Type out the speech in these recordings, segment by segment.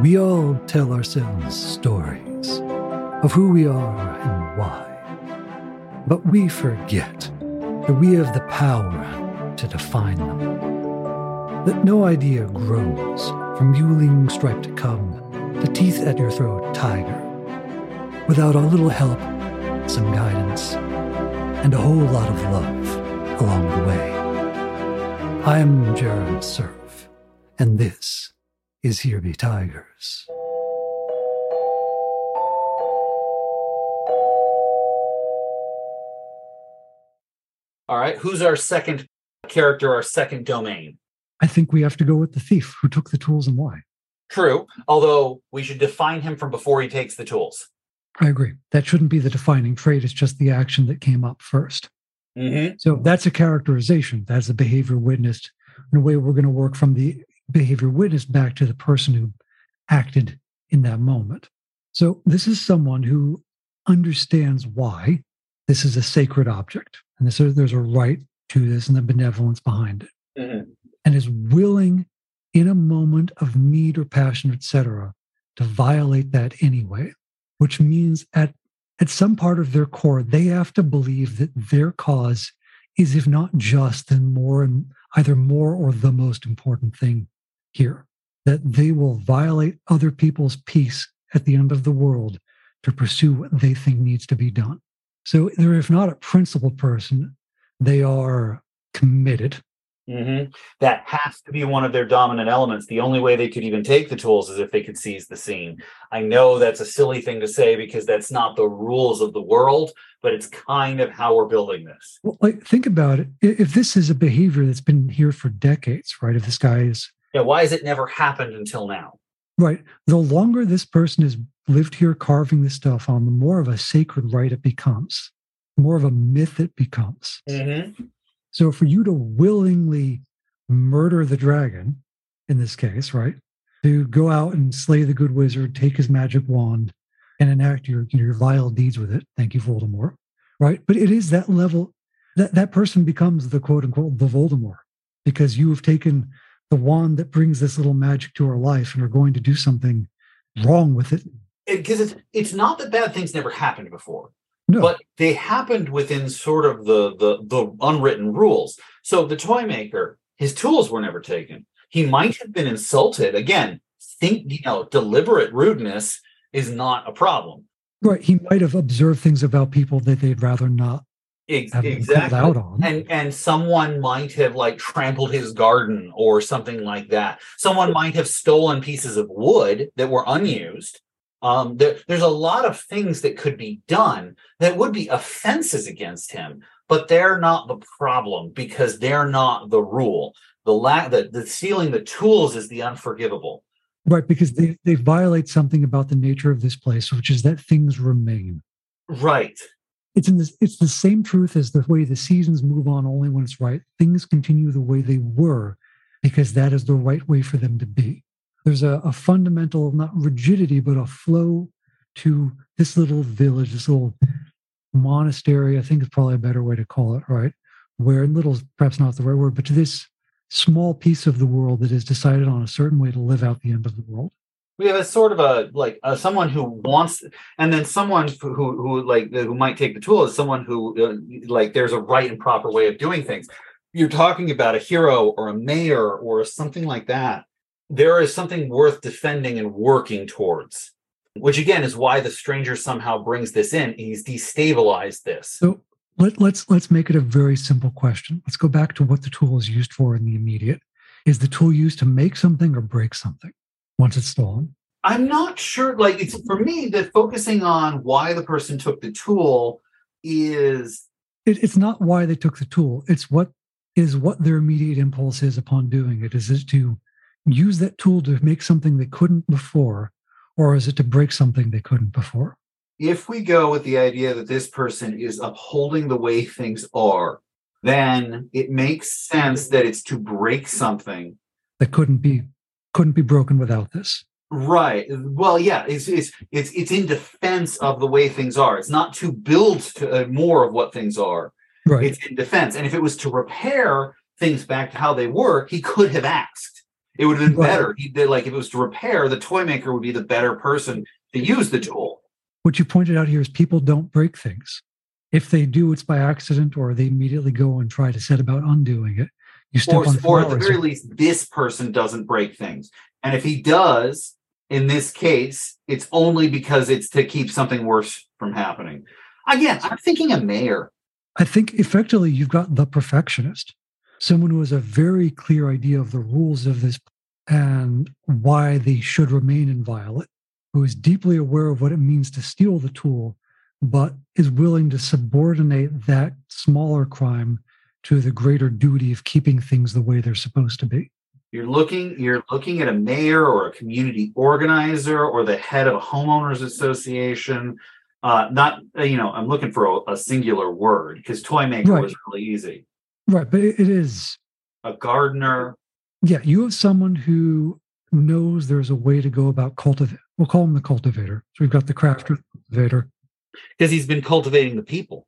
We all tell ourselves stories of who we are and why. But we forget that we have the power to define them. That no idea grows from mewling striped cub to teeth at your throat tiger without a little help, some guidance, and a whole lot of love along the way. I'm Jared Surf, and this is Here Be Tigers. All right. Who's our second character, our second domain? I think we have to go with the thief who took the tools and why. True. Although we should define him from before he takes the tools. I agree. That shouldn't be the defining trait. It's just the action that came up 1st Mm-hmm. So that's a characterization. That's a behavior witnessed. In a way, we're going to work from the behavior witness back to the person who acted in that moment. So this is someone who understands why this is a sacred object. And this, there's a right to this and the benevolence behind it. Mm-hmm. And is willing in a moment of need or passion, etc., to violate that anyway, which means at at some part of their core, they have to believe that their cause is, if not just, then more and either more or the most important thing here. That they will violate other people's peace at the end of the world to pursue what they think needs to be done. So they're, if not a principled person, they are committed. Mm-hmm. That has to be one of their dominant elements. The only way they could even take the tools is if they could seize the scene. I know that's a silly thing to say because that's not the rules of the world, but it's kind of how we're building this. Well, like, think about it. If this is a behavior that's been here for decades, right? If this guy is. Yeah, why has it never happened until now? Right. The longer this person has lived here carving this stuff on, the more of a sacred right it becomes, more of a myth it becomes. Mm-hmm. So for you to willingly murder the dragon, in this case, right, to go out and slay the good wizard, take his magic wand, and enact your your vile deeds with it. Thank you, Voldemort. Right, but it is that level that that person becomes the quote unquote the Voldemort because you have taken the wand that brings this little magic to our life and are going to do something wrong with it. Because it's it's not that bad things never happened before. No. But they happened within sort of the, the the unwritten rules. So the toy maker, his tools were never taken. He might have been insulted. Again, think you know, deliberate rudeness is not a problem. Right. He might have observed things about people that they'd rather not Ex- exactly. And and someone might have like trampled his garden or something like that. Someone might have stolen pieces of wood that were unused. Um, there, there's a lot of things that could be done that would be offenses against him, but they're not the problem because they're not the rule. The lack the, the stealing the tools is the unforgivable. Right, because they, they violate something about the nature of this place, which is that things remain. Right. It's in this it's the same truth as the way the seasons move on only when it's right. Things continue the way they were because that is the right way for them to be. There's a, a fundamental, not rigidity, but a flow to this little village, this little monastery, I think is probably a better way to call it, right? Where little is perhaps not the right word, but to this small piece of the world that has decided on a certain way to live out the end of the world. We have a sort of a like uh, someone who wants and then someone who who like who might take the tool is someone who uh, like there's a right and proper way of doing things you're talking about a hero or a mayor or something like that there is something worth defending and working towards which again is why the stranger somehow brings this in he's destabilized this So let, let's let's make it a very simple question. Let's go back to what the tool is used for in the immediate. Is the tool used to make something or break something once it's stolen? I'm not sure. Like it's for me that focusing on why the person took the tool is It, it's not why they took the tool. It's what is what their immediate impulse is upon doing it. Is it to use that tool to make something they couldn't before, or is it to break something they couldn't before? if we go with the idea that this person is upholding the way things are, then it makes sense that it's to break something. That couldn't be couldn't be broken without this. Right. Well, yeah, it's it's it's it's in defense of the way things are. It's not to build to, uh, more of what things are. Right. It's in defense. And if it was to repair things back to how they were, he could have asked. It would have been Right. better. He did like if it was to repair, the toy maker would be the better person to use the tool. What you pointed out here is people don't break things. If they do, it's by accident, or they immediately go and try to set about undoing it. Or, or at the very least, this person doesn't break things. And if he does, in this case, it's only because it's to keep something worse from happening. Again, I'm thinking a mayor. I think effectively you've got the perfectionist, someone who has a very clear idea of the rules of this and why they should remain inviolate, who is deeply aware of what it means to steal the tool, but is willing to subordinate that smaller crime to the greater duty of keeping things the way they're supposed to be. You're looking, you're looking at a mayor or a community organizer or the head of a homeowners association. Uh, not, uh, you know, I'm looking for a, a singular word because toy maker Right. was really easy. Right, but it is A gardener, Yeah, you have someone who knows there's a way to go about cultivate. We'll call him the cultivator. So we've got the crafter, cultivator. because he's been cultivating the people.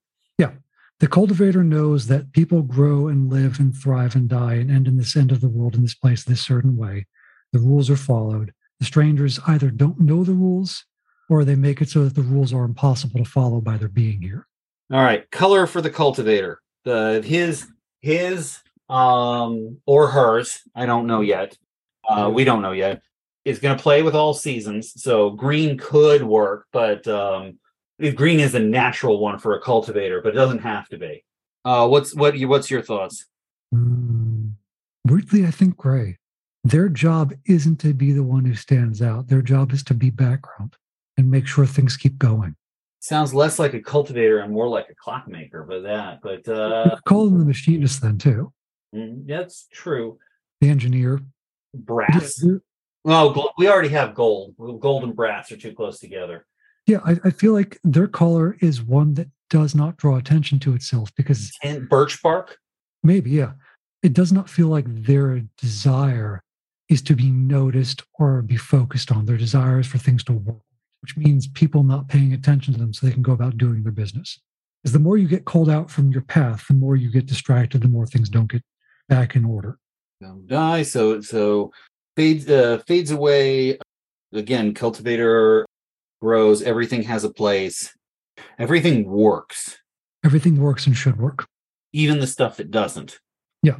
The cultivator knows that people grow and live and thrive and die and end in this end of the world in this place this certain way. The rules are followed. The strangers either don't know the rules or they make it so that the rules are impossible to follow by their being here. All right, color for the cultivator. The his his um or hers, I don't know yet. Uh we don't know yet. Is going to play with all seasons. So green could work, but um green is a natural one for a cultivator, but it doesn't have to be. Uh what's what you what's your thoughts? Hmm. Weirdly, I think gray. Their job isn't to be the one who stands out. Their job is to be background and make sure things keep going. Sounds less like a cultivator and more like a clockmaker, but that, but uh Call them the machinist then too. mm, that's true. The engineer. Brass. Oh, gl- we already have gold. Gold and brass are too close together. Yeah, I, I feel like their color is one that does not draw attention to itself because And birch bark. maybe, yeah, it does not feel like their desire is to be noticed or be focused on. Their desire is for things to work, which means people not paying attention to them so they can go about doing their business. Because the more you get called out from your path, the more you get distracted, the more things don't get back in order. Don't die. So so fades uh, fades away. Again, cultivator grows. Everything has a place. Everything works. Everything works and should work, Even the stuff that doesn't. Yeah.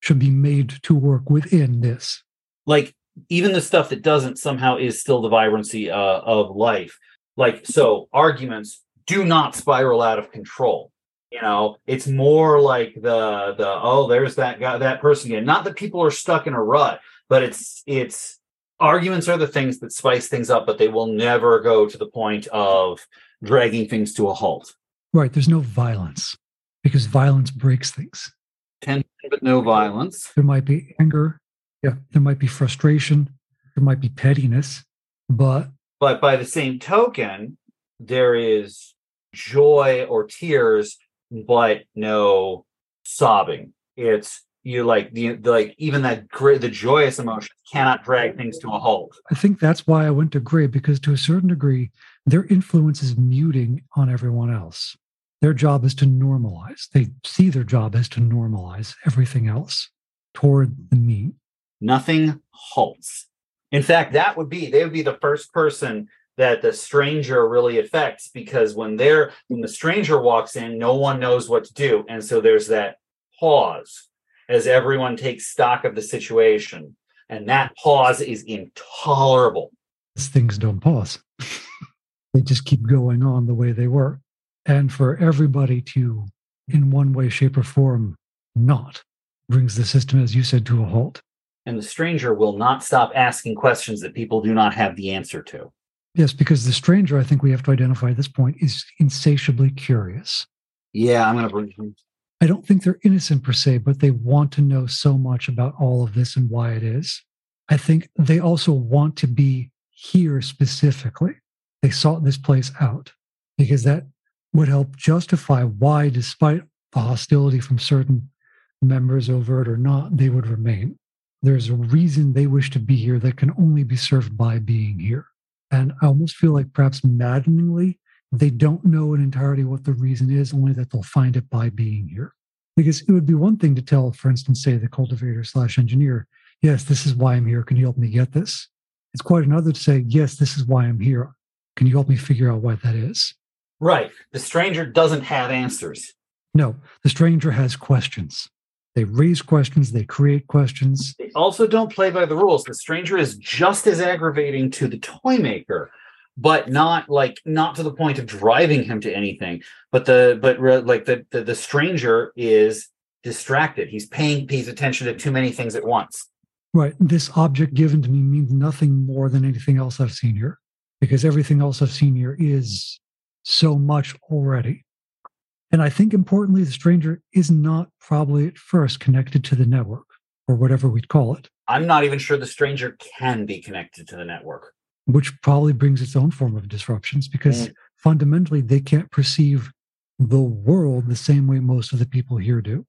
Should be made to work within this. Like even the stuff that doesn't somehow is still the vibrancy uh, of life. Like so, arguments do not spiral out of control. You know, it's more like the the oh, there's that guy, that person again. Not that people are stuck in a rut, but it's it's arguments are the things that spice things up, but they will never go to the point of dragging things to a halt. Right. There's no violence because violence breaks things. Tension, but no violence. There might be anger. Yeah. There might be frustration. There might be pettiness. But But by the same token, there is joy or tears, but no sobbing. It's you like the, the like even that great the joyous emotion cannot drag things to a halt. I think that's why I went to gray because to a certain degree, their influence is muting on everyone else. Their job is to normalize. They see their job as to normalize everything else toward the mean. Nothing halts. In fact, that would be they would be the first person that the stranger really affects because when they're when the stranger walks in, no one knows what to do. And so there's that pause as everyone takes stock of the situation. And that pause is intolerable. Things don't pause. they just keep going on the way they were. And for everybody to, in one way, shape, or form, not brings the system, as you said, to a halt. And the stranger will not stop asking questions that people do not have the answer to. Yes, because the stranger, I think we have to identify at this point, is insatiably curious. Yeah, I'm gonna bring I don't think they're innocent per se, but they want to know so much about all of this and why it is. I think they also want to be here specifically. They sought this place out because that would help justify why, despite the hostility from certain members, overt or not, they would remain. There's a reason they wish to be here that can only be served by being here. And I almost feel like perhaps maddeningly, they don't know in entirety what the reason is, only that they'll find it by being here. Because it would be one thing to tell, for instance, say the cultivator slash engineer, yes, this is why I'm here. Can you help me get this? It's quite another to say, yes, this is why I'm here. Can you help me figure out why that is? Right. The stranger doesn't have answers. No, the stranger has questions. They raise questions, they create questions. They also don't play by the rules. The stranger is just as aggravating to the toy maker, but not like not to the point of driving him to anything. But the but re, like the, the the stranger is distracted. He's paying pays attention to too many things at once. Right. This object given to me means nothing more than anything else I've seen here, because everything else I've seen here is so much already. And I think importantly, the stranger is not probably at first connected to the network or whatever we'd call it. I'm not even sure the stranger can be connected to the network. Which probably brings its own form of disruptions because mm. fundamentally they can't perceive the world the same way most of the people here do.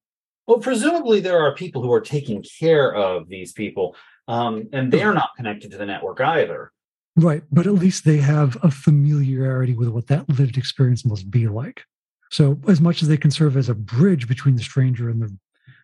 Well, presumably there are people who are taking care of these people, um, and they're not connected to the network either. Right, but at least they have a familiarity with what that lived experience must be like. So, as much as they can serve as a bridge between the stranger and the,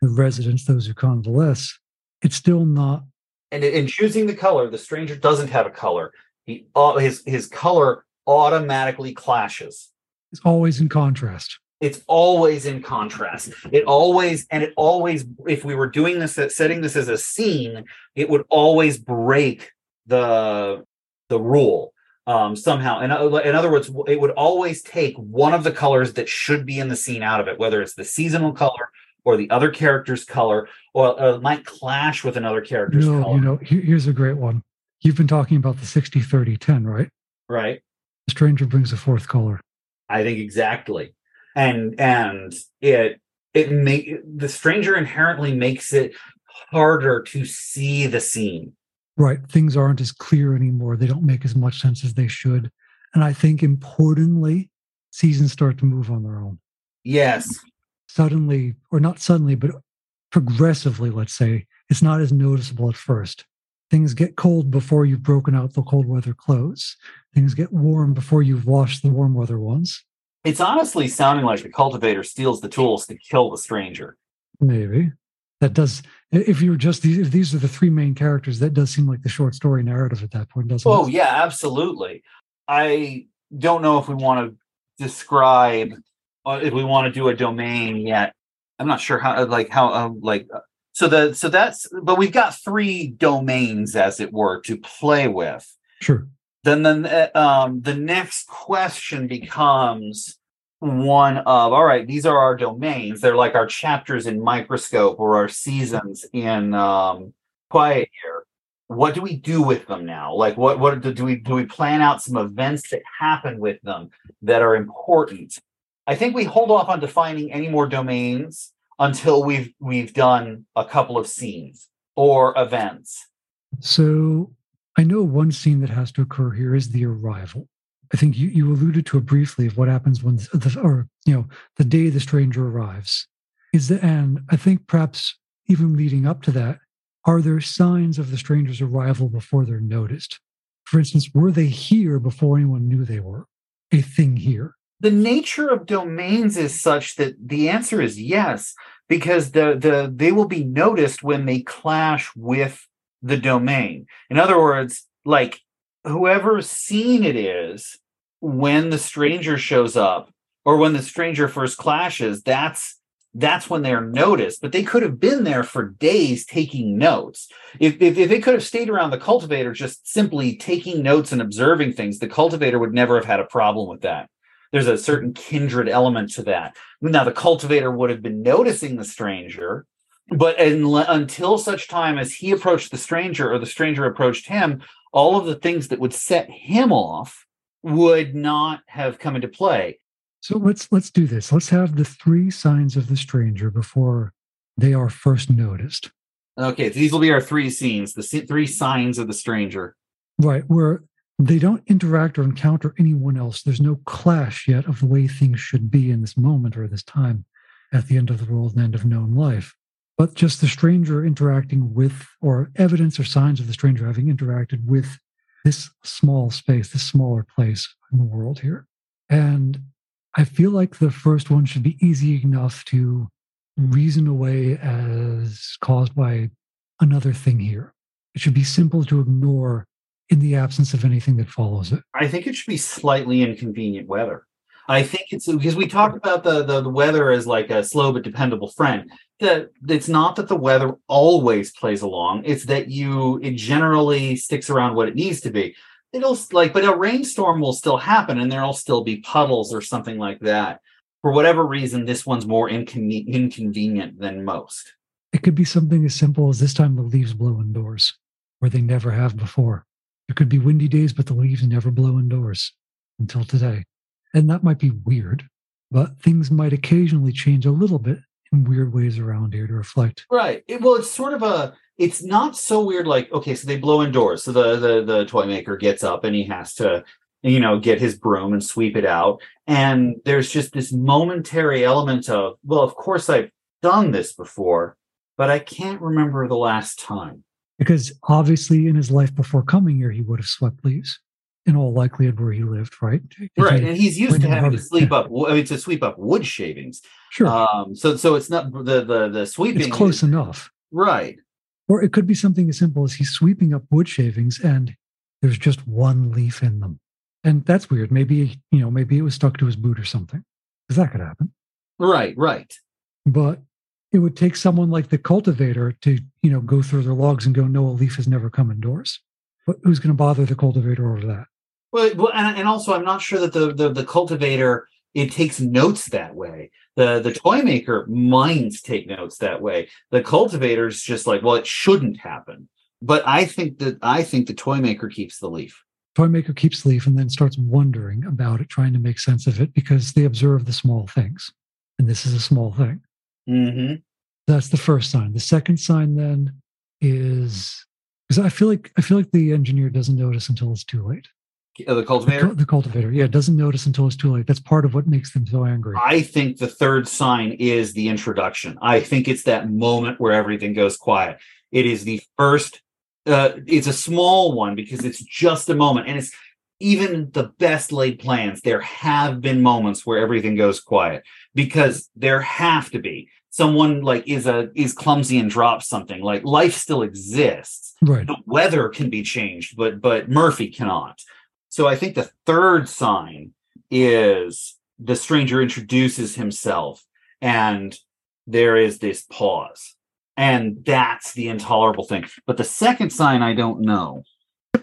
the residents, those who convalesce, it's still not. And in choosing the color, the stranger doesn't have a color. He uh, his his color automatically clashes. It's always in contrast. It's always in contrast. It always and it always. If we were doing this, setting this as a scene, it would always break the the rule um, somehow. In, in other words, it would always take one of the colors that should be in the scene out of it, whether it's the seasonal color or the other character's color, or it might clash with another character's no, color. You know, here's a great one. You've been talking about the 60 30 10, right? Right. The stranger brings a fourth color. I think exactly. And and it it make the stranger inherently makes it harder to see the scene right things aren't as clear anymore they don't make as much sense as they should and i think importantly seasons start to move on their own yes suddenly or not suddenly but progressively let's say it's not as noticeable at first things get cold before you've broken out the cold weather clothes. Things get warm before you've washed the warm weather ones. It's honestly sounding like the cultivator steals the tools to kill the stranger. Maybe. That does if you're just these if these are the three main characters that does seem like the short story narrative at that point doesn't oh it? yeah absolutely. I don't know if we want to describe uh, if we want to do a domain yet. I'm not sure how like how um, like uh, so the so that's but we've got three domains as it were to play with. Sure. Then then uh, um the next question becomes one of all right these are our domains. They're like our chapters in microscope or our seasons in um quiet year what do we do with them now? Like what what do, do we do we plan out some events that happen with them that are important? I think we hold off on defining any more domains until we've we've done a couple of scenes or events so i know one scene that has to occur here is the arrival I think you, you alluded to it briefly of what happens when the or you know the day the stranger arrives. Is the and I think perhaps even leading up to that, are there signs of the stranger's arrival before they're noticed? For instance, were they here before anyone knew they were a thing here? The nature of domains is such that the answer is yes, because the the they will be noticed when they clash with the domain. In other words, like whoever's scene it is when the stranger shows up or when the stranger first clashes that's that's when they're noticed. But they could have been there for days taking notes. If, if, if they could have stayed around the cultivator just simply taking notes and observing things the cultivator would never have had a problem with that there's a certain kindred element to that now the cultivator would have been noticing the stranger but until such time as he approached the stranger or the stranger approached him all of the things that would set him off would not have come into play. So let's let's do this. Let's have the three signs of the stranger before they are first noticed. Okay, so these will be our three scenes, the three signs of the stranger. Right, where they don't interact or encounter anyone else. There's no clash yet of the way things should be in this moment or this time at the end of the world and end of known life but just the stranger interacting with, or evidence or signs of the stranger having interacted with this small space, this smaller place in the world here. And I feel like the first one should be easy enough to reason away as caused by another thing here. It should be simple to ignore in the absence of anything that follows it. I think it should be slightly inconvenient weather. I think it's because we talk about the, the, the weather as like a slow but dependable friend. That it's not that the weather always plays along; it's that you it generally sticks around what it needs to be. It'll like, but a rainstorm will still happen, and there'll still be puddles or something like that. For whatever reason, this one's more incon- inconvenient than most. It could be something as simple as this time the leaves blow indoors, where they never have before. There could be windy days, but the leaves never blow indoors until today. And that might be weird, but things might occasionally change a little bit in weird ways around here to reflect. Right. It, well, it's sort of a. It's not so weird. Like okay, so they blow indoors. So the the the toy maker gets up and he has to you know get his broom and sweep it out. And there's just this momentary element of well, of course I've done this before, but I can't remember the last time. Because obviously, in his life before coming here, he would have swept leaves in all likelihood where he lived, right? If right, and he's used to having to sleep up. I mean, to sweep up wood shavings. Sure. Um. So, so it's not the the the sweeping. It's close is, enough. Right. Or it could be something as simple as he's sweeping up wood shavings and there's just one leaf in them, and that's weird. Maybe you know, maybe it was stuck to his boot or something, because that could happen. Right. Right. But it would take someone like the cultivator to you know go through their logs and go, no, a leaf has never come indoors. But who's going to bother the cultivator over that? Well, and, and also I'm not sure that the, the the cultivator it takes notes that way. The the toy maker minds take notes that way. The cultivator's just like, well, it shouldn't happen. But I think that I think the toy maker keeps the leaf. Toy maker keeps the leaf and then starts wondering about it, trying to make sense of it because they observe the small things. And this is a small thing. Mm-hmm. That's the first sign. The second sign then is because I feel like I feel like the engineer doesn't notice until it's too late. The cultivator? The, the, cultivator, yeah, doesn't notice until it's too late. That's part of what makes them so angry. I think the third sign is the introduction. I think it's that moment where everything goes quiet. It is the first, uh, it's a small one because it's just a moment. And it's even the best laid plans. There have been moments where everything goes quiet because there have to be someone like is a is clumsy and drops something like life still exists right the weather can be changed but but murphy cannot so I think the third sign is the stranger introduces himself and there is this pause. And that's the intolerable thing. But the second sign, I don't know.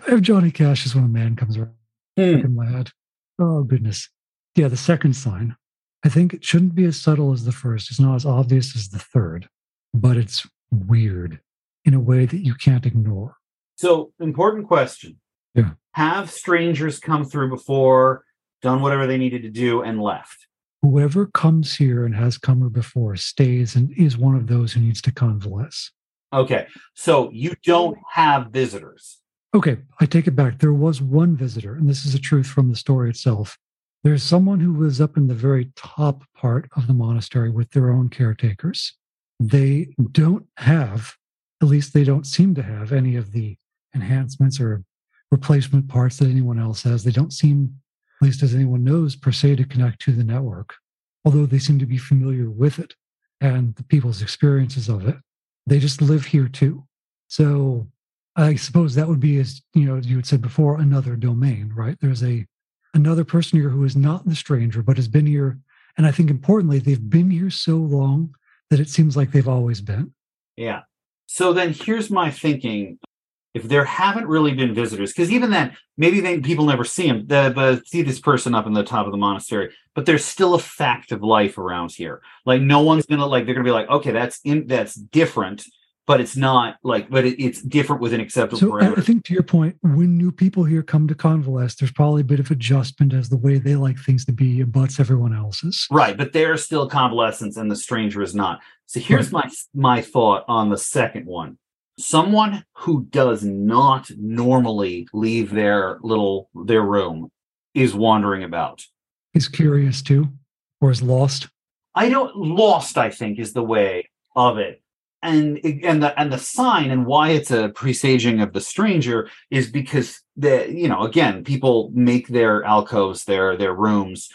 if Johnny Cash is when a man comes around mm. in my head. Oh, goodness. Yeah, the second sign. I think it shouldn't be as subtle as the first. It's not as obvious as the third, but it's weird in a way that you can't ignore. So, important question. Yeah. Have strangers come through before, done whatever they needed to do, and left? Whoever comes here and has come here before stays and is one of those who needs to convalesce. Okay. So you don't have visitors. Okay. I take it back. There was one visitor, and this is a truth from the story itself. There's someone who lives up in the very top part of the monastery with their own caretakers. They don't have, at least they don't seem to have, any of the enhancements or replacement parts that anyone else has. They don't seem, at least as anyone knows, per se, to connect to the network, although they seem to be familiar with it and the people's experiences of it. They just live here too. So I suppose that would be, as you know, you had said before, another domain, right? There's a another person here who is not the stranger, but has been here. And I think importantly, they've been here so long that it seems like they've always been. Yeah. So then here's my thinking if there haven't really been visitors, because even then, maybe they, people never see him, the, the, see this person up in the top of the monastery, but there's still a fact of life around here. Like no one's gonna like they're gonna be like, okay, that's in that's different, but it's not like, but it, it's different within acceptable so. I think to your point, when new people here come to convalesce, there's probably a bit of adjustment as the way they like things to be abuts everyone else's. Right, but they're still convalescents, and the stranger is not. So here's right. my my thought on the second one someone who does not normally leave their little their room is wandering about is curious too or is lost i don't lost i think is the way of it and and the and the sign and why it's a presaging of the stranger is because the you know again people make their alcoves their their rooms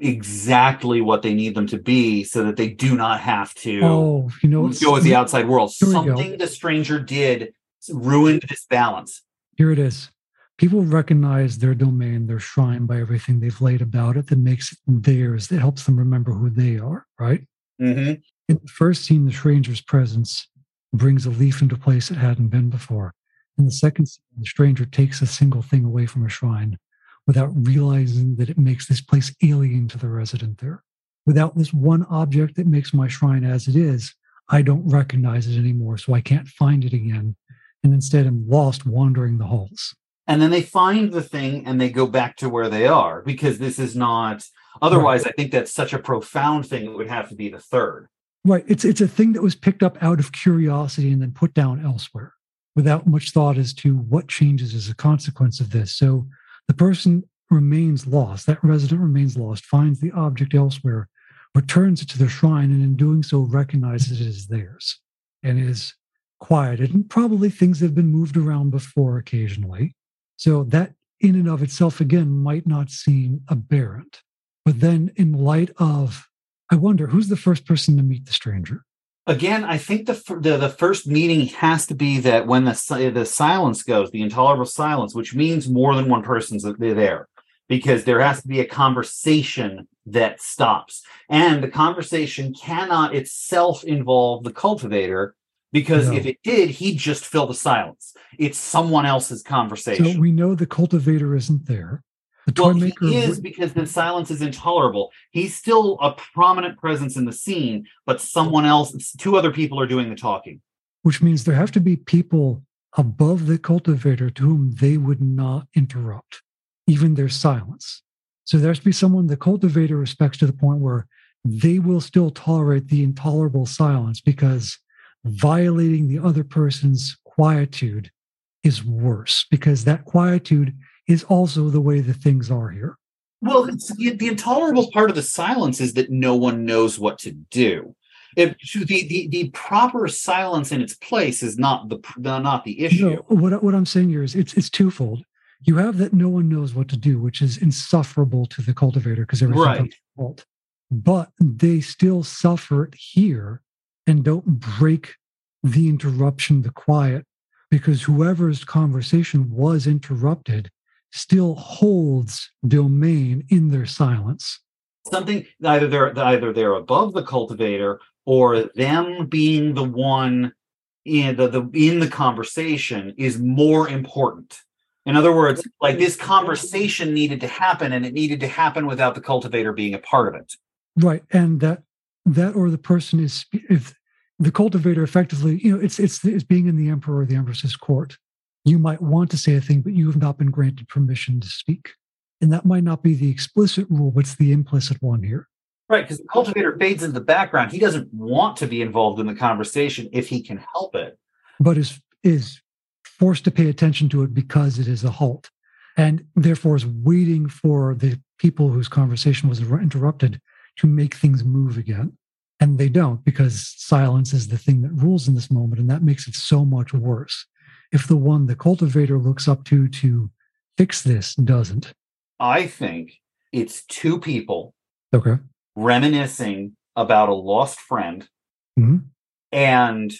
exactly what they need them to be so that they do not have to Oh, you know, go with the outside world. Here we go. Something the stranger did ruined this balance. here it is. People recognize their domain, their shrine by everything they've laid about it that makes it theirs, that helps them remember who they are, right? Mhm. In the first scene, the stranger's presence brings a leaf into place it hadn't been before. In the second scene, the stranger takes a single thing away from a shrine without realizing that it makes this place alien to the resident there. Without this one object that makes my shrine as it is, I don't recognize it anymore, so I can't find it again. And instead, I'm lost wandering the halls. And then they find the thing and they go back to where they are because this is not otherwise I think that's such a profound thing it would have to be the third. Right. It's it's a thing that was picked up out of curiosity and then put down elsewhere without much thought as to what changes as a consequence of this. So the person remains lost, that resident remains lost, finds the object elsewhere, returns it to their shrine, and in doing so recognizes it as theirs and is quieted. And probably things have been moved around before occasionally. So that in and of itself again might not seem aberrant. But then in light of I wonder who's the first person to meet the stranger. Again, I think the the, the first meeting has to be that when the the silence goes, the intolerable silence, which means more than one person's there, because there has to be a conversation that stops, and the conversation cannot itself involve the cultivator, because No. if it did, he'd just fill the silence. It's someone else's conversation. So we know the cultivator isn't there. The Well, he is because the silence is intolerable. He's still a prominent presence in the scene, but someone else, two other people are doing the talking. which means there have to be people above the cultivator to whom they would not interrupt, even their silence. So there has to be someone the cultivator respects to the point where they will still tolerate the intolerable silence because violating the other person's quietude is worse because that quietude is also the way the things are here. Well, it's, the, intolerable part of the silence is that no one knows what to do. If the, the the proper silence in its place is not the not the issue. No, what what I'm saying here is it's it's twofold. You have that no one knows what to do, which is insufferable to the cultivator because everything Right. fault. But they still suffer it here and don't break the interruption, the quiet, because whoever's conversation was interrupted still holds domain in their silence. Something either they're either they're above the cultivator or them being the one in the, the in the conversation is more important. In other words, like this conversation needed to happen and it needed to happen without the cultivator being a part of it. Right. And that that or the person is if the cultivator effectively, you know, it's it's it's being in the emperor or the empress's court. You might want to say a thing, but you have not been granted permission to speak. And that might not be the explicit rule, but it's the implicit one here. Right, because the cultivator fades into the background. He doesn't want to be involved in the conversation if he can help it. but is is forced to pay attention to it because it is a halt and therefore is waiting for the people whose conversation was interrupted to make things move again and they don't because silence is the thing that rules in this moment and that makes it so much worse if the one the cultivator looks up to to fix this doesn't I think it's two people okay reminiscing about a lost friend, Mhm. and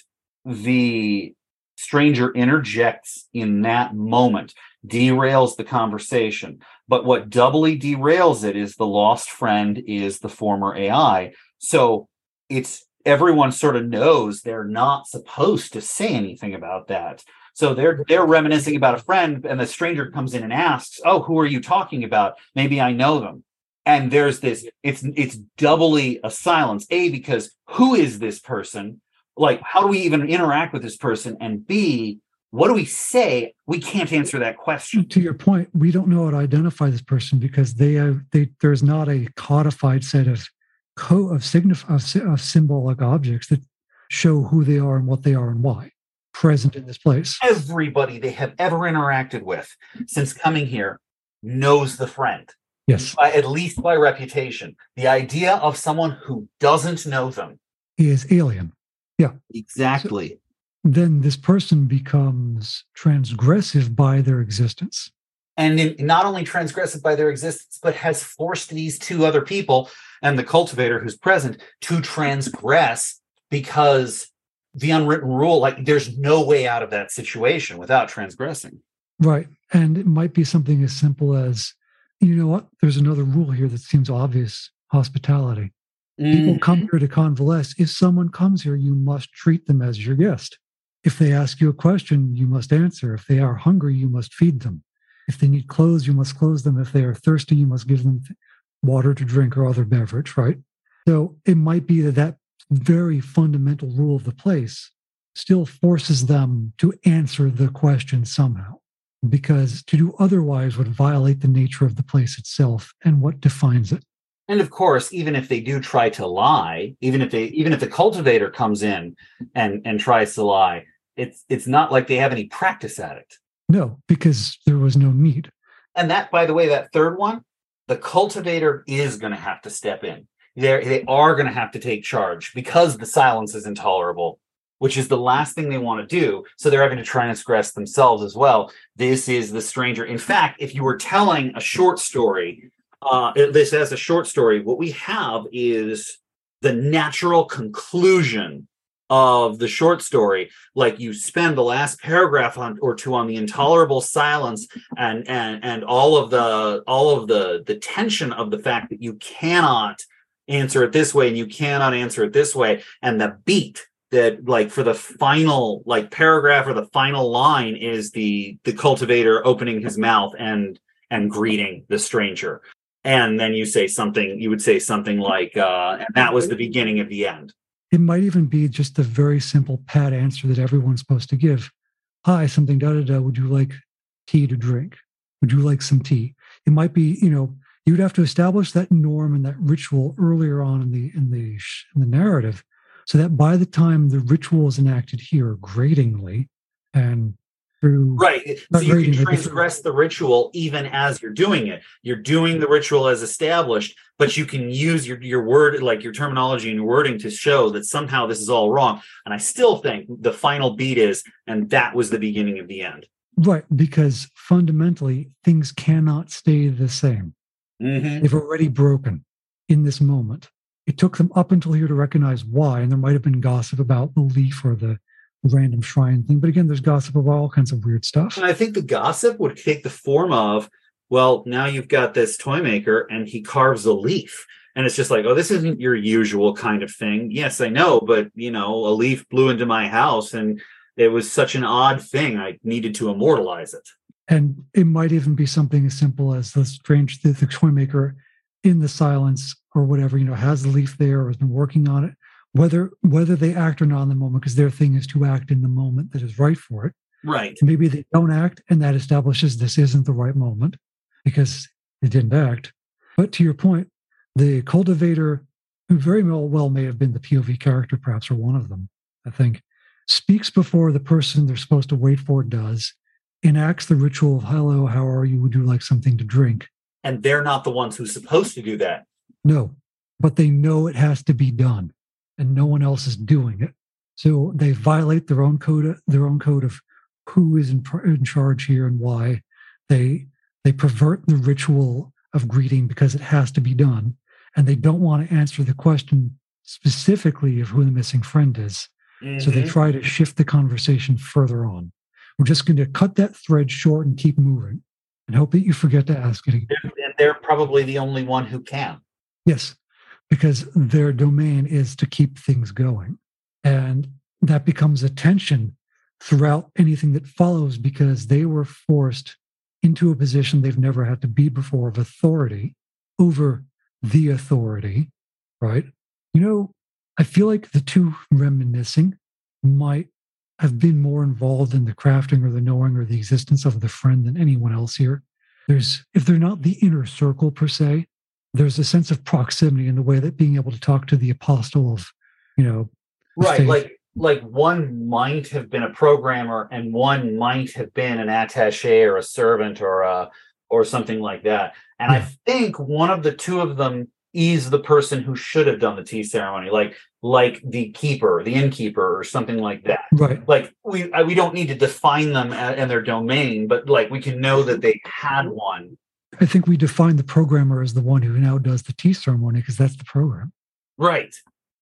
the stranger interjects in that moment, derails the conversation. But what doubly derails it is the lost friend is the former AI. So it's everyone sort of knows they're not supposed to say anything about that. So they're they're reminiscing about a friend, and the stranger comes in and asks, "Oh, who are you talking about? Maybe I know them." And there's this. It's it's doubly a silence. A because who is this person? Like, how do we even interact with this person? And B, what do we say? We can't answer that question. to your point we don't know how to identify this person because they have they there's not a codified set of co of signif of, of symbolic objects that show who they are and what they are and why present in this place Everybody they have ever interacted with since coming here knows the friend. yes by, at least by reputation. The idea of someone who doesn't know them. is alien Yeah. Exactly. then this person becomes transgressive by their existence and in, not only transgressive by their existence, but has forced these two other people and the cultivator who's present to transgress because the unwritten rule, like there's no way out of that situation without transgressing. Right. And it might be something as simple as, you know what, there's another rule here that seems obvious hospitality. Mm. People come here to convalesce. If someone comes here, you must treat them as your guest. If they ask you a question, you must answer. If they are hungry, you must feed them. If they need clothes, you must clothe them. If they are thirsty, you must give them water to drink or other beverage, right? So it might be that that very fundamental rule of the place still forces them to answer the question somehow, because to do otherwise would violate the nature of the place itself and what defines it. And of course, even if they do try to lie, even if they even if the cultivator comes in and and tries to lie, it's it's not like they have any practice at it. No, because there was no need. And that, by the way, that third one, the cultivator is going to have to step in. They're, they are going to have to take charge because the silence is intolerable, which is the last thing they want to do. So they're having to transgress themselves as well. This is the stranger. In fact, if you were telling a short story, uh, this as a short story, what we have is the natural conclusion of the short story like you spend the last paragraph on or two on the intolerable silence and and and all of the all of the the tension of the fact that you cannot answer it this way and you cannot answer it this way and the beat that like for the final like paragraph or the final line is the the cultivator opening his mouth and and greeting the stranger and then you say something you would say something like uh and that was the beginning of the end it might even be just a very simple pat answer that everyone's supposed to give. Hi, something da da da. Would you like tea to drink? Would you like some tea? It might be, you know, you'd have to establish that norm and that ritual earlier on in the in the in the narrative, so that by the time the ritual is enacted here, gratingly, and through right so you can transgress the ritual even as you're doing it. You're doing the ritual as established but you can use your your word like your terminology and your wording to show that somehow this is all wrong. And i still think the final beat is and that was the beginning of the end. Right because fundamentally things cannot stay the same mm-hmm. they've already broken in this moment it took them up until here to recognize why and there might have been gossip about the leaf or the random shrine thing. But again, there's gossip about all kinds of weird stuff. And I think the gossip would take the form of, well, now you've got this toy maker and he carves a leaf. And it's just like, oh, this isn't your usual kind of thing. Yes, I know, but you know, a leaf blew into my house and it was such an odd thing. I needed to immortalize it. And it might even be something as simple as the strange the, the toy maker in the silence or whatever, you know, has the leaf there or has been working on it whether whether they act or not in the moment because their thing is to act in the moment that is right for it. Right. Maybe they don't act and that establishes this isn't the right moment because they didn't act. But to your point the cultivator who very well, well may have been the pov character perhaps or one of them i think speaks before the person they're supposed to wait for does enacts the ritual of hello how are you would you like something to drink and they're not the ones who's supposed to do that no but they know it has to be done and no one else is doing it. So they violate their own code, their own code of who is in, in charge here and why. They they pervert the ritual of greeting because it has to be done, and they don't want to answer the question specifically of who the missing friend is. Mm-hmm. So they mm-hmm. try to shift the conversation further on. We're just going to cut that thread short and keep moving, and hope that you forget to ask it again. And they're probably the only one who can. Yes, because their domain is to keep things going. And that becomes a tension throughout anything that follows because they were forced into a position they've never had to be before of authority over the authority, right? You know, I feel like the two reminiscing might have been more involved in the crafting or the knowing or the existence of the friend than anyone else here. There's, if they're not the inner circle per se, there's a sense of proximity in the way that being able to talk to the apostle of, you know, right, faith. like like one might have been a programmer and one might have been an attaché or a servant or a or something like that. And yeah. I think one of the two of them is the person who should have done the tea ceremony, like like the keeper, the innkeeper, or something like that. Right. Like we we don't need to define them and their domain, but like we can know that they had one. I think we define the programmer as the one who now does the tea ceremony because that's the program. Right.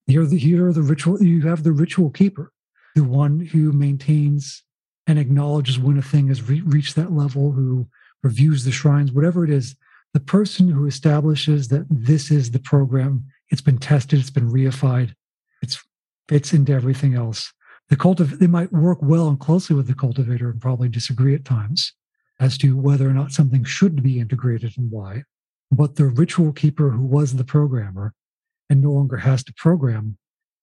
Here, the here are the ritual. You have the ritual keeper, the one who maintains and acknowledges when a thing has re- reached that level, who reviews the shrines, whatever it is. The person who establishes that this is the program, it's been tested, it's been reified, it fits into everything else. The cultiv- they might work well and closely with the cultivator and probably disagree at times as to whether or not something should be integrated and why. But the ritual keeper who was the programmer and no longer has to program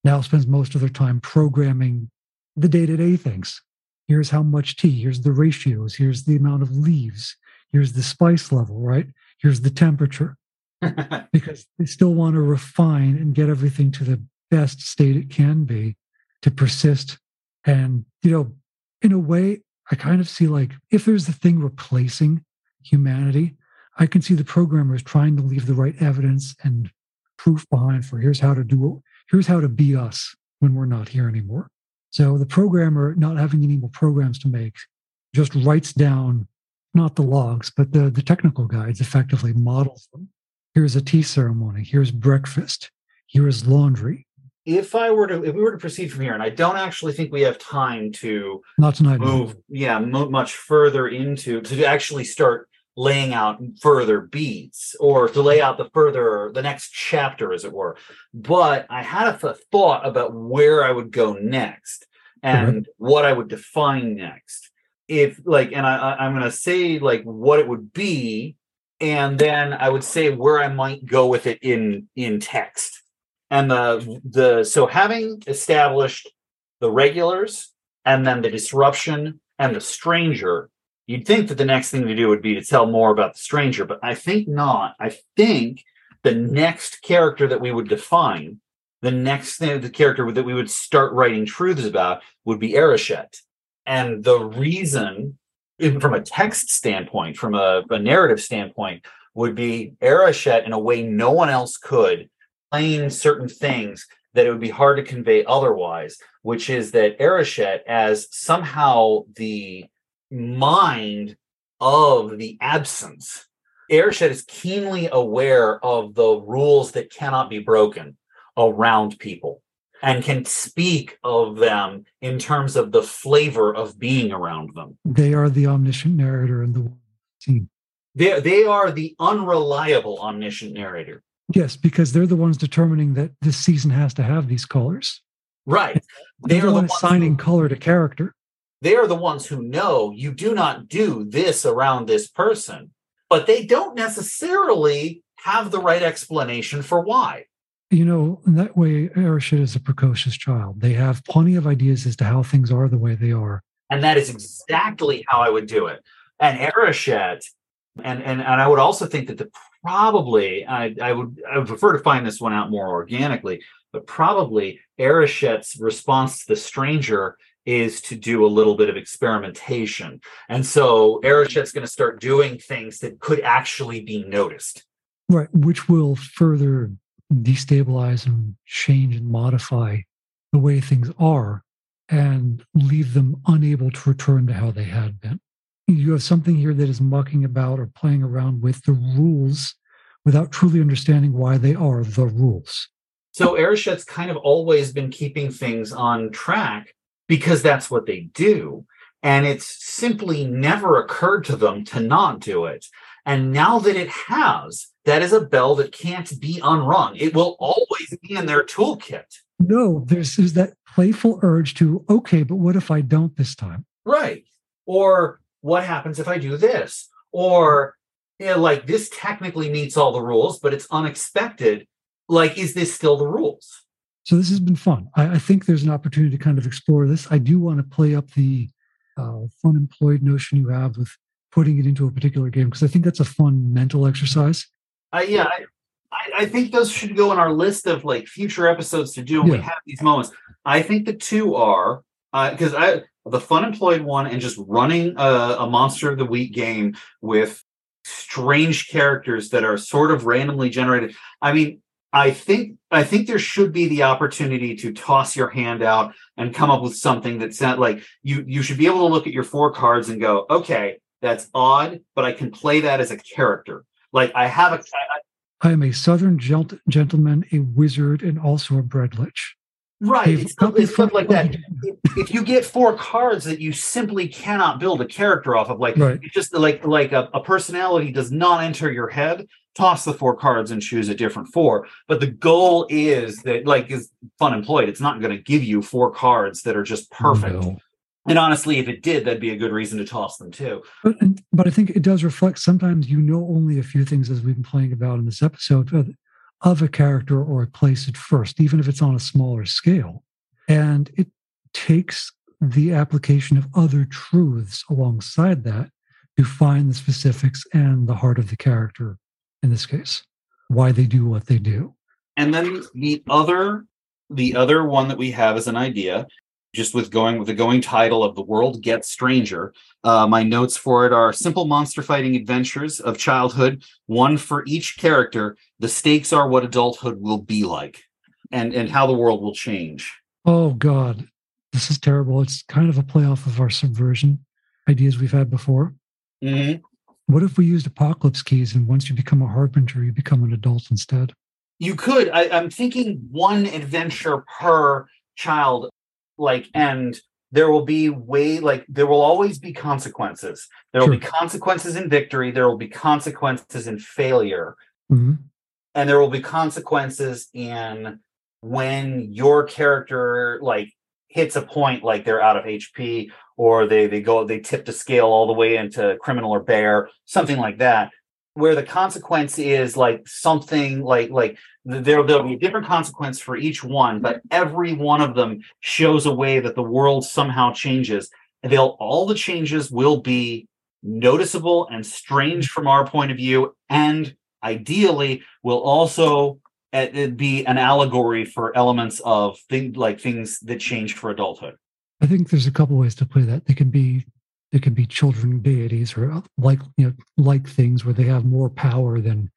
now spends most of their time programming the day-to-day things here's how much tea here's the ratios here's the amount of leaves here's the spice level right here's the temperature. Because they still want to refine and get everything to the best state it can be to persist. And you know in a way i kind of see like if there's a thing replacing humanity i can see the programmers trying to leave the right evidence and proof behind for here's how to do it here's how to be us when we're not here anymore. So the programmer, not having any more programs to make, just writes down not the logs, but the, the technical guides, effectively models them. Here's a tea ceremony. Here's breakfast. Here is laundry. If I were to, if we were to proceed from here, and I don't actually think we have time to not tonight, move, yeah, much further into to actually start laying out further beats or to lay out the further the next chapter as it were but i had a thought about where i would go next and mm-hmm. what i would define next if like and i i'm going to say like what it would be and then i would say where i might go with it in in text and the the so having established the regulars and then the disruption and the stranger You'd think that the next thing to do would be to tell more about the stranger, but I think not. I think the next character that we would define, the next thing, the character that we would start writing truths about would be Erishet. And the reason, from a text standpoint, from a, a narrative standpoint, would be Erishet in a way no one else could, playing certain things that it would be hard to convey otherwise, which is that Erishet, as somehow the mind of the absence. Erishet is keenly aware of the rules that cannot be broken around people and can speak of them in terms of the flavor of being around them. They are the omniscient narrator in the team. They, they are the unreliable omniscient narrator. Yes, because they're the ones determining that this season has to have these colors. Right. They, are the ones assigning color to character they are the ones who know you do not do this around this person, but they don't necessarily have the right explanation for why. You know, in that way, Erishet is a precocious child. They have plenty of ideas as to how things are the way they are. And that is exactly how I would do it. And Erishet, and, and, and I would also think that the probably I, I would I would prefer to find this one out more organically, but probably Erishet's response to the stranger is to do a little bit of experimentation. And so Erishet's going to start doing things that could actually be noticed. Right, which will further destabilize and change and modify the way things are and leave them unable to return to how they had been. You have something here that is mucking about or playing around with the rules without truly understanding why they are the rules. So Erishet's kind of always been keeping things on track because that's what they do. And it's simply never occurred to them to not do it. And now that it has, that is a bell that can't be unrung. It will always be in their toolkit. No, there's, there's that playful urge to, okay, but what if I don't this time? Right. Or what happens if I do this? Or you know, like this technically meets all the rules, but it's unexpected. Like, is this still the rules? So this has been fun. I, I, think there's an opportunity to kind of explore this. I do want to play up the uh, fun employed notion you have with putting it into a particular game because I think that's a fun mental exercise. Uh, yeah, I, I, think those should go in our list of like future episodes to do when yeah. we have these moments. I think the two are because uh, I the fun employed one and just running a, a monster of the week game with strange characters that are sort of randomly generated. I mean, I think I think there should be the opportunity to toss your hand out and come up with something that's not like you you should be able to look at your four cards and go, okay, that's odd, but I can play that as a character. Like I have a I, am a southern gent- gentleman, a wizard, and also a breadlich. Right. It's, it's stuff like that. if you get four cards that you simply cannot build a character off of, like right. just like like a, a, personality does not enter your head, toss the four cards and choose a different four. But the goal is that like is fun employed. It's not going to give you four cards that are just perfect. No. And honestly, if it did, that'd be a good reason to toss them too. But, but I think it does reflect sometimes you know only a few things as we've been playing about in this episode of, of a character or a place at first, even if it's on a smaller scale. And it takes the application of other truths alongside that to find the specifics and the heart of the character in this case, why they do what they do. And then the other the other one that we have as an idea just with going with the going title of the world gets stranger uh, my notes for it are simple monster fighting adventures of childhood one for each character the stakes are what adulthood will be like and and how the world will change oh god this is terrible it's kind of a playoff of our subversion ideas we've had before mm-hmm. What if we used apocalypse keys and once you become a harbinger, you become an adult instead? You could. I, I'm thinking one adventure per child, like, and there will be way like there will always be consequences. There will sure. be consequences in victory. There will be consequences in failure, mm-hmm. and there will be consequences in when your character like hits a point like they're out of HP or they they go they tip the scale all the way into criminal or bear, something like that, where the consequence is like something like like there there'll be a different consequence for each one, but every one of them shows a way that the world somehow changes. They'll all the changes will be noticeable and strange from our point of view, and ideally will also uh, be an allegory for elements of things like things that change for adulthood. I think there's a couple ways to play that. They can be they can be children deities or uh, like you know like things where they have more power than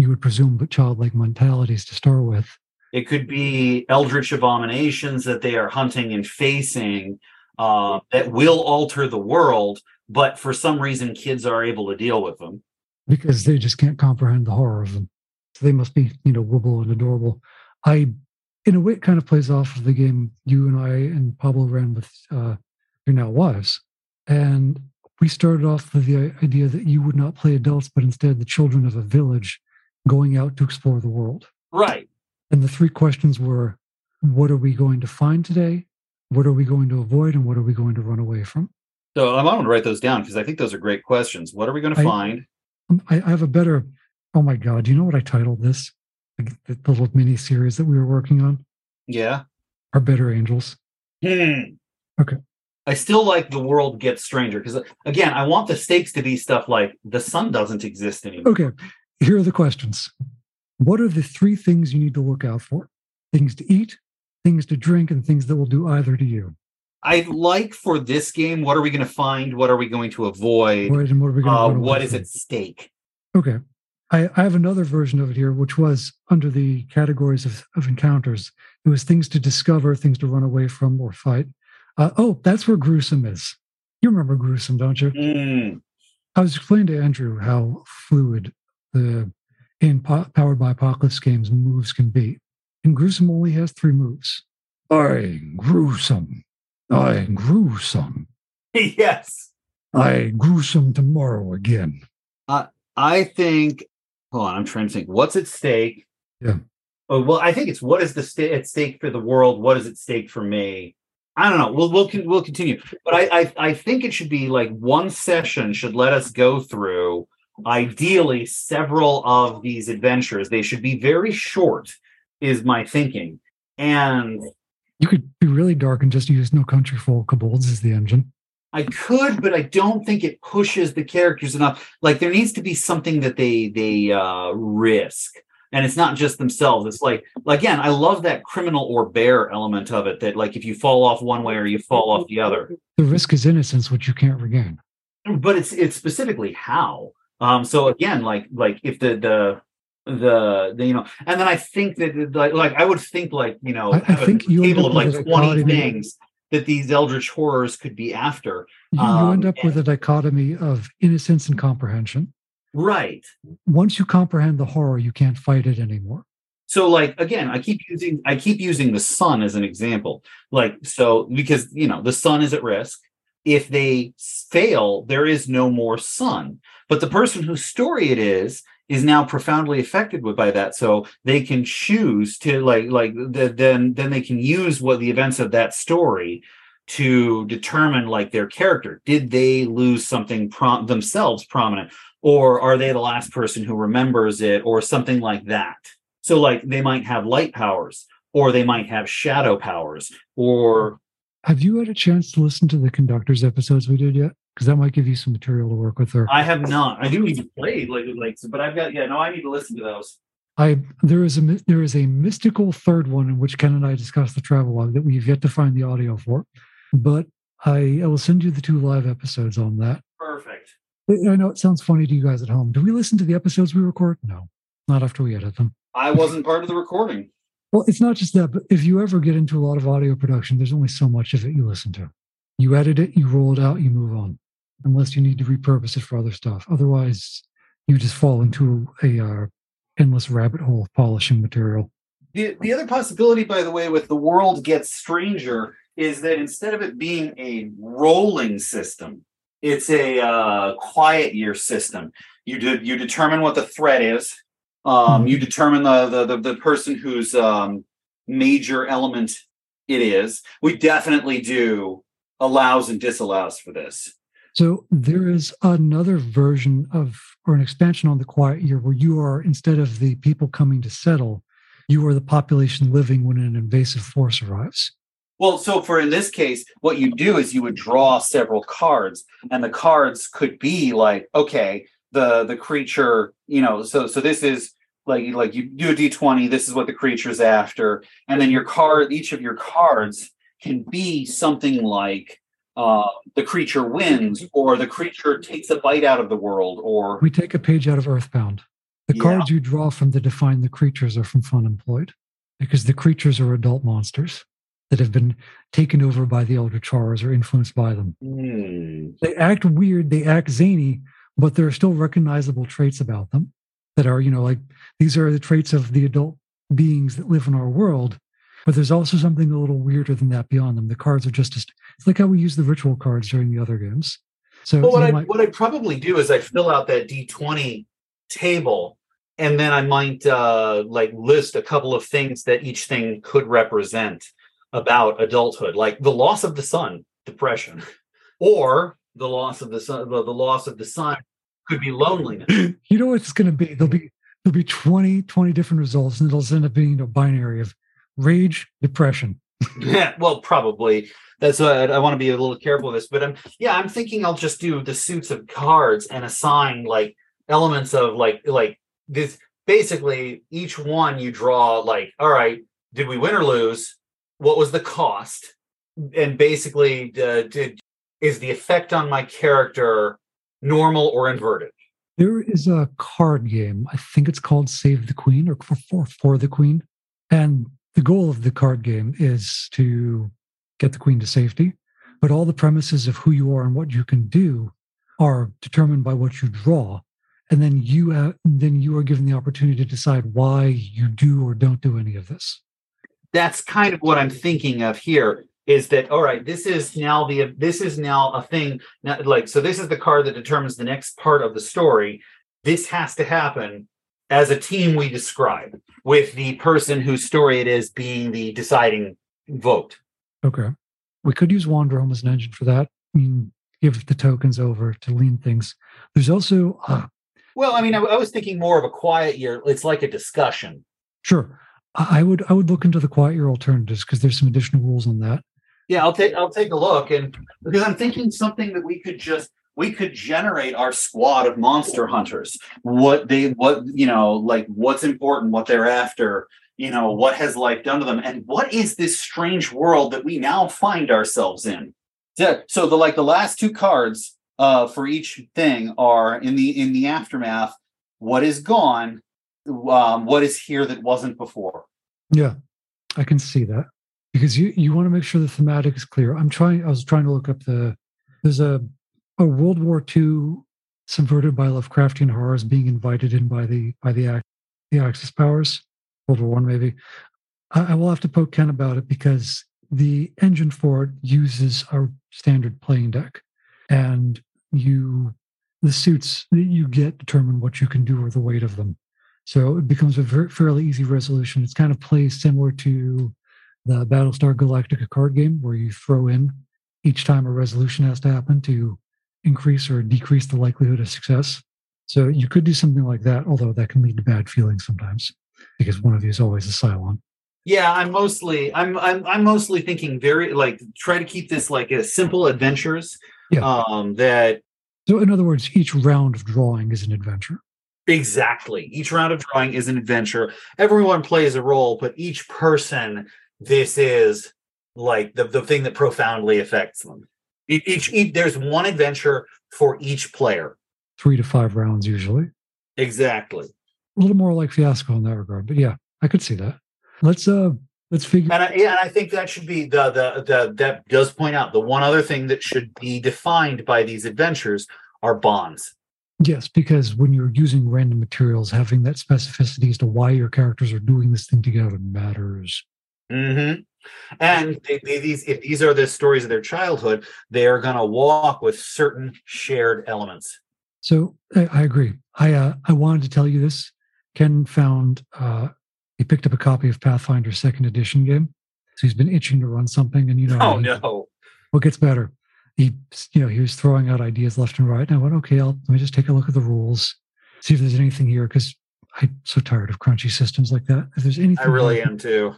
you would presume, but childlike mentalities to start with. It could be eldritch abominations that they are hunting and facing uh, that will alter the world, but for some reason kids are able to deal with them because they just can't comprehend the horror of them. So they must be you know wibble and adorable. I in a way, it kind of plays off of the game you and I and Pablo ran with uh, your now wives. And we started off with the idea that you would not play adults, but instead the children of a village going out to explore the world. Right. And the three questions were what are we going to find today? What are we going to avoid? And what are we going to run away from? So I'm going to write those down because I think those are great questions. What are we going to I, find? I, I have a better, oh my God, do you know what I titled this? the, the little mini series that we were working on. Yeah. Our better angels. Hmm. Okay. I still like the world gets stranger because again, I want the stakes to be stuff like the sun doesn't exist anymore. Okay. Here are the questions. What are the three things you need to look out for? Things to eat, things to drink, and things that will do either to you. I like for this game, what are we going to find? What are we going to avoid? What, and what are we going to uh, What is at stake? Okay. I, I, have another version of it here, which was under the categories of, of encounters. It was things to discover, things to run away from or fight. Uh, oh, that's where gruesome is. You remember gruesome, don't you? Mm. I was explaining to Andrew how fluid the in po- powered by apocalypse games moves can be. And gruesome only has three moves. I gruesome. I gruesome. yes. I gruesome tomorrow again. Uh, I think hold on, I'm trying to think what's at stake. Yeah. Oh, well, I think it's what is the st- at stake for the world? What is at stake for me? I don't know. We'll we'll we'll continue, but I, I I think it should be like one session should let us go through ideally several of these adventures. They should be very short, is my thinking. And you could be really dark and just use No Country for Kobolds as the engine. I could, but I don't think it pushes the characters enough. Like there needs to be something that they they uh, risk, and it's not just themselves. It's like again, I love that criminal or bear element of it. That like if you fall off one way or you fall off the other, the risk is innocence, which you can't regain. But it's it's specifically how. Um, so again, like like if the the the, the you know and then i think that like, like i would think like you know I, I think you table of like with a 20 dichotomy- things that these eldritch horrors could be after. You, you end Um, up with a dichotomy of innocence and comprehension. right. Once you comprehend the horror, you can't fight it anymore. so like again i keep using i keep using the sun as an example. Like so because you know the sun is at risk if they fail there is no more sun. But the person whose story it is is now profoundly affected by that. So they can choose to like like the, then then they can use what the events of that story to determine like their character. Did they lose something prom- themselves prominent? Or are they the last person who remembers it or something like that? So like they might have light powers or they might have shadow powers or Have you had a chance to listen to the conductors episodes we did yet? Because that might give you some material to work with there. I have not. I do need to play like like but I've got yeah, no, I need to listen to those. I there is a there is a mystical third one in which Ken and I discuss the travelogue that we've yet to find the audio for, but I, I will send you the two live episodes on that. Perfect. I know it sounds funny to you guys at home. Do we listen to the episodes we record? No, not after we edit them. I wasn't part of the recording. Well, it's not just that, but if you ever get into a lot of audio production, there's only so much of it you listen to. You edit it, you roll it out, you move on, unless you need to repurpose it for other stuff. Otherwise, you just fall into a uh, endless rabbit hole of polishing material. The the other possibility, by the way, with the world gets stranger is that instead of it being a rolling system, it's a uh, quiet year system. You do you determine what the threat is. Um, you determine the, the the the person whose um, major element it is. We definitely do allows and disallows for this. So there is another version of, or an expansion on the quiet year where you are, instead of the people coming to settle, you are the population living when an invasive force arrives. Well, so for in this case, what you do is you would draw several cards, and the cards could be like, okay, the the creature, you know, so so this is like like you do a d twenty. This is what the creature's after, and then your card, each of your cards can be something like uh, the creature wins, or the creature takes a bite out of the world, or We take a page out of Earthbound. The Yeah. cards you draw from the Define the Creatures are from Fun Employed because the creatures are adult monsters that have been taken over by the elder Horrors or influenced by them. Hmm. They act weird, they act zany, but there are still recognizable traits about them that are, you know, like these are the traits of the adult beings that live in our world. But there's also something a little weirder than that beyond them. The cards are just, as it's like how we use the ritual cards during the other games. So Well, what I might- what I probably do is I fill out that D twenty table, and then I might uh, like list a couple of things that each thing could represent about adulthood, like the loss of the sun, depression, or the loss of the sun. The, the loss of the sun could be loneliness. you know what it's going to be there'll be there'll be 20 20 different results and it'll end up being a binary of rage depression yeah, well, probably. That's why I, I want to be a little careful with this. But I'm yeah, I'm thinking I'll just do the suits of cards and assign like elements of like like this. Basically, each one you draw like, all right, did we win or lose? What was the cost? And basically, uh, did is the effect on my character normal or inverted? there is a card game. I think it's called save the queen or for, for, for the queen. And the goal of the card game is to get the queen to safety. But all the premises of who you are and what you can do are determined by what you draw. And then you have, then you are given the opportunity to decide why you do or don't do any of this. That's kind of what I'm thinking of here is that all right this is now the this is now a thing now, like so this is the card that determines the next part of the story this has to happen as a team we describe with the person whose story it is being the deciding vote Okay. We could use Wander Home as an engine for that. I mean, give the tokens over to lean things. There's also, uh, well i mean I, I was thinking more of a quiet year it's like a discussion sure, I I would I would look into the quiet year alternatives because there's some additional rules on that. Yeah, I'll take I'll take a look and because I'm thinking something that we could just we could generate our squad of monster hunters. What they what you know, like what's important, what they're after, you know, what has life done to them, and what is this strange world that we now find ourselves in? Yeah, so the like the last two cards uh for each thing are in the in the aftermath, what is gone um, what is here that wasn't before. Yeah, I can see that because you you want to make sure the thematic is clear. I'm trying. I was trying to look up the. There's a a World War II subverted by Lovecraftian horrors being invited in by the by the the Axis powers. World War One maybe. I, I will have to poke Ken about it because the engine for it uses a standard playing deck, and you the suits that you get determine what you can do or the weight of them. So it becomes a very, fairly easy resolution. It's kind of plays similar to the Battlestar Galactica card game, where you throw in each time a resolution has to happen to increase or decrease the likelihood of success. So you could do something like that, although that can lead to bad feelings sometimes because one of you is always a Cylon. Yeah, I'm mostly I'm I'm I'm mostly thinking very like try to keep this like a simple adventures. Yeah. Um that So in other words, each round of drawing is an adventure. exactly. Each round of drawing is an adventure. Everyone plays a role, but each person this is like the, the thing that profoundly affects them. Each, each there's one adventure for each player. Three to five rounds usually. Exactly. A little more like fiasco in that regard. But yeah, I could see that. Let's uh let's figure And I, yeah, and I think that should be the the the that does point out the one other thing that should be defined by these adventures are bonds. Yes, because when you're using random materials, having that specificity as to why your characters are doing this thing together matters. Hmm And they, they, these, if these are the stories of their childhood, they are going to walk with certain shared elements. So I, I agree. I uh, I wanted to tell you this. Ken found uh, he picked up a copy of Pathfinder Second Edition game, so he's been itching to run something. And you know, Oh he- no! what gets better? He you know he was throwing out ideas left and right. And I went, okay, I'll, let me just take a look at the rules, see if there's anything here because I'm so tired of crunchy systems like that. If there's anything, I really am too.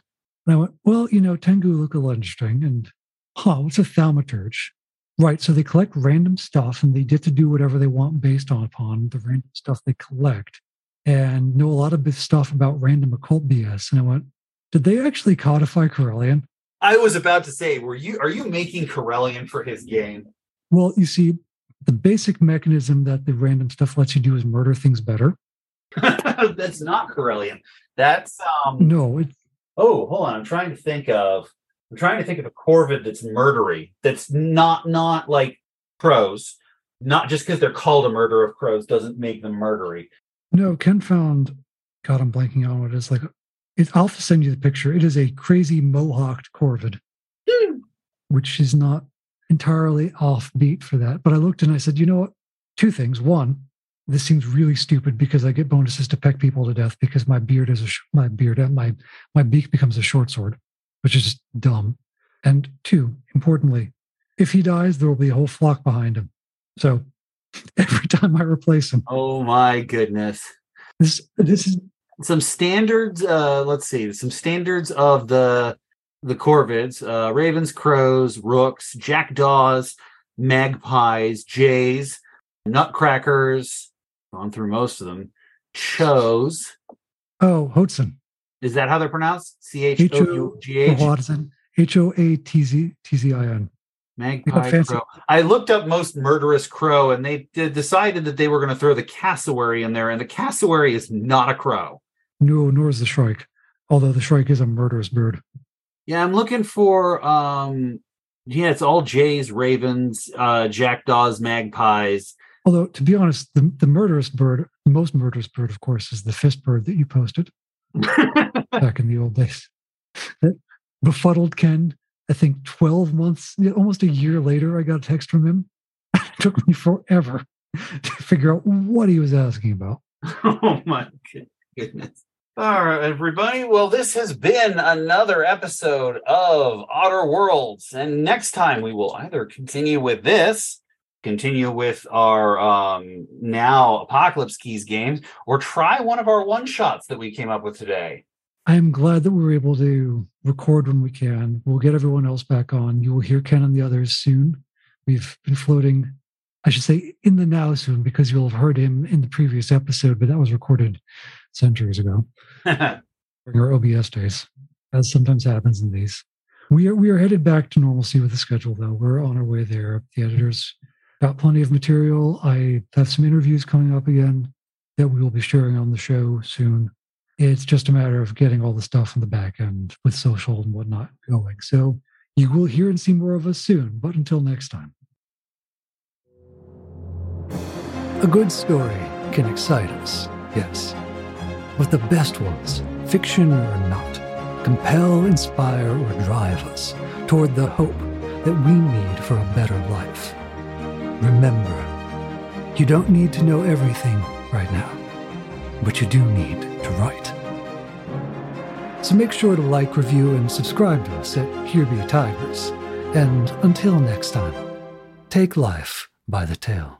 And I went, well, you know, Tengu look a little interesting. And, huh, what's a thaumaturge? Right. So they collect random stuff and they get to do whatever they want based on upon the random stuff they collect and know a lot of stuff about random occult BS. And I went, did they actually codify Corellian? I was about to say, were you are you making Corellian for his game? Well, you see, the basic mechanism that the random stuff lets you do is murder things better. That's not Corellian. That's um. No, it, Oh, hold on. I'm trying to think of. I'm trying to think of a Corvid that's murdery. That's not not like crows. Not just because they're called a murder of crows doesn't make them murdery. no, Ken found, God, I'm blanking on what it is. Like, it, I'll send you the picture. It is a crazy mohawked corvid. Hmm. which is not entirely offbeat for that. But I looked and I said, you know what? Two things. One, this seems really stupid because I get bonuses to peck people to death because my beard is a sh- my beard uh, my my beak becomes a short sword, which is just dumb. And two, importantly, if he dies, there will be a whole flock behind him. So every time I replace him, Oh my goodness. this this is Some standards. Uh, let's see. Some standards of the the corvids: uh, ravens, crows, rooks, jackdaws, magpies, jays, nutcrackers. Gone through most of them. chose. oh Hodson. Is that how they're pronounced? C H O U G H. H O A T Z T Z I N. Magpie crow. I looked up most murderous crow, and they decided that they were going to throw the cassowary in there, and the cassowary is not a crow. No, nor is the shrike. Although the shrike is a murderous bird. Yeah, I'm looking for. um Yeah, it's all jays, ravens, uh jackdaws, magpies. Although, to be honest, the, the murderous bird, the most murderous bird, of course, is the fist bird that you posted back in the old days. That befuddled Ken, I think 12 months, almost a year later, I got a text from him. it took me forever to figure out what he was asking about. oh my goodness. All right, everybody. Well, this has been another episode of Otter Worlds. And next time we will either continue with this, continue with our um now Apocalypse Keys games, or try one of our one shots that we came up with today. I am glad that we were able to record when we can. We'll get everyone else back on. You will hear Ken and the others soon. We've been floating, I should say, in the now soon because you'll have heard him in the previous episode, but that was recorded centuries ago during our OBS days, as sometimes happens in these. We are we are headed back to normalcy with the schedule, though. We're on our way there. The editors got plenty of material. I have some interviews coming up again. that we will be sharing on the show soon. It's just a matter of getting all the stuff on the back end with social and whatnot going. So you will hear and see more of us soon. But until next time. A good story can excite us, yes. But the best ones, fiction or not, compel, inspire, or drive us toward the hope that we need for a better life. Remember, you don't need to know everything right now, but you do need to write. So make sure to like, review, and subscribe to us at Here Be Tygers. And until next time, take life by the tail.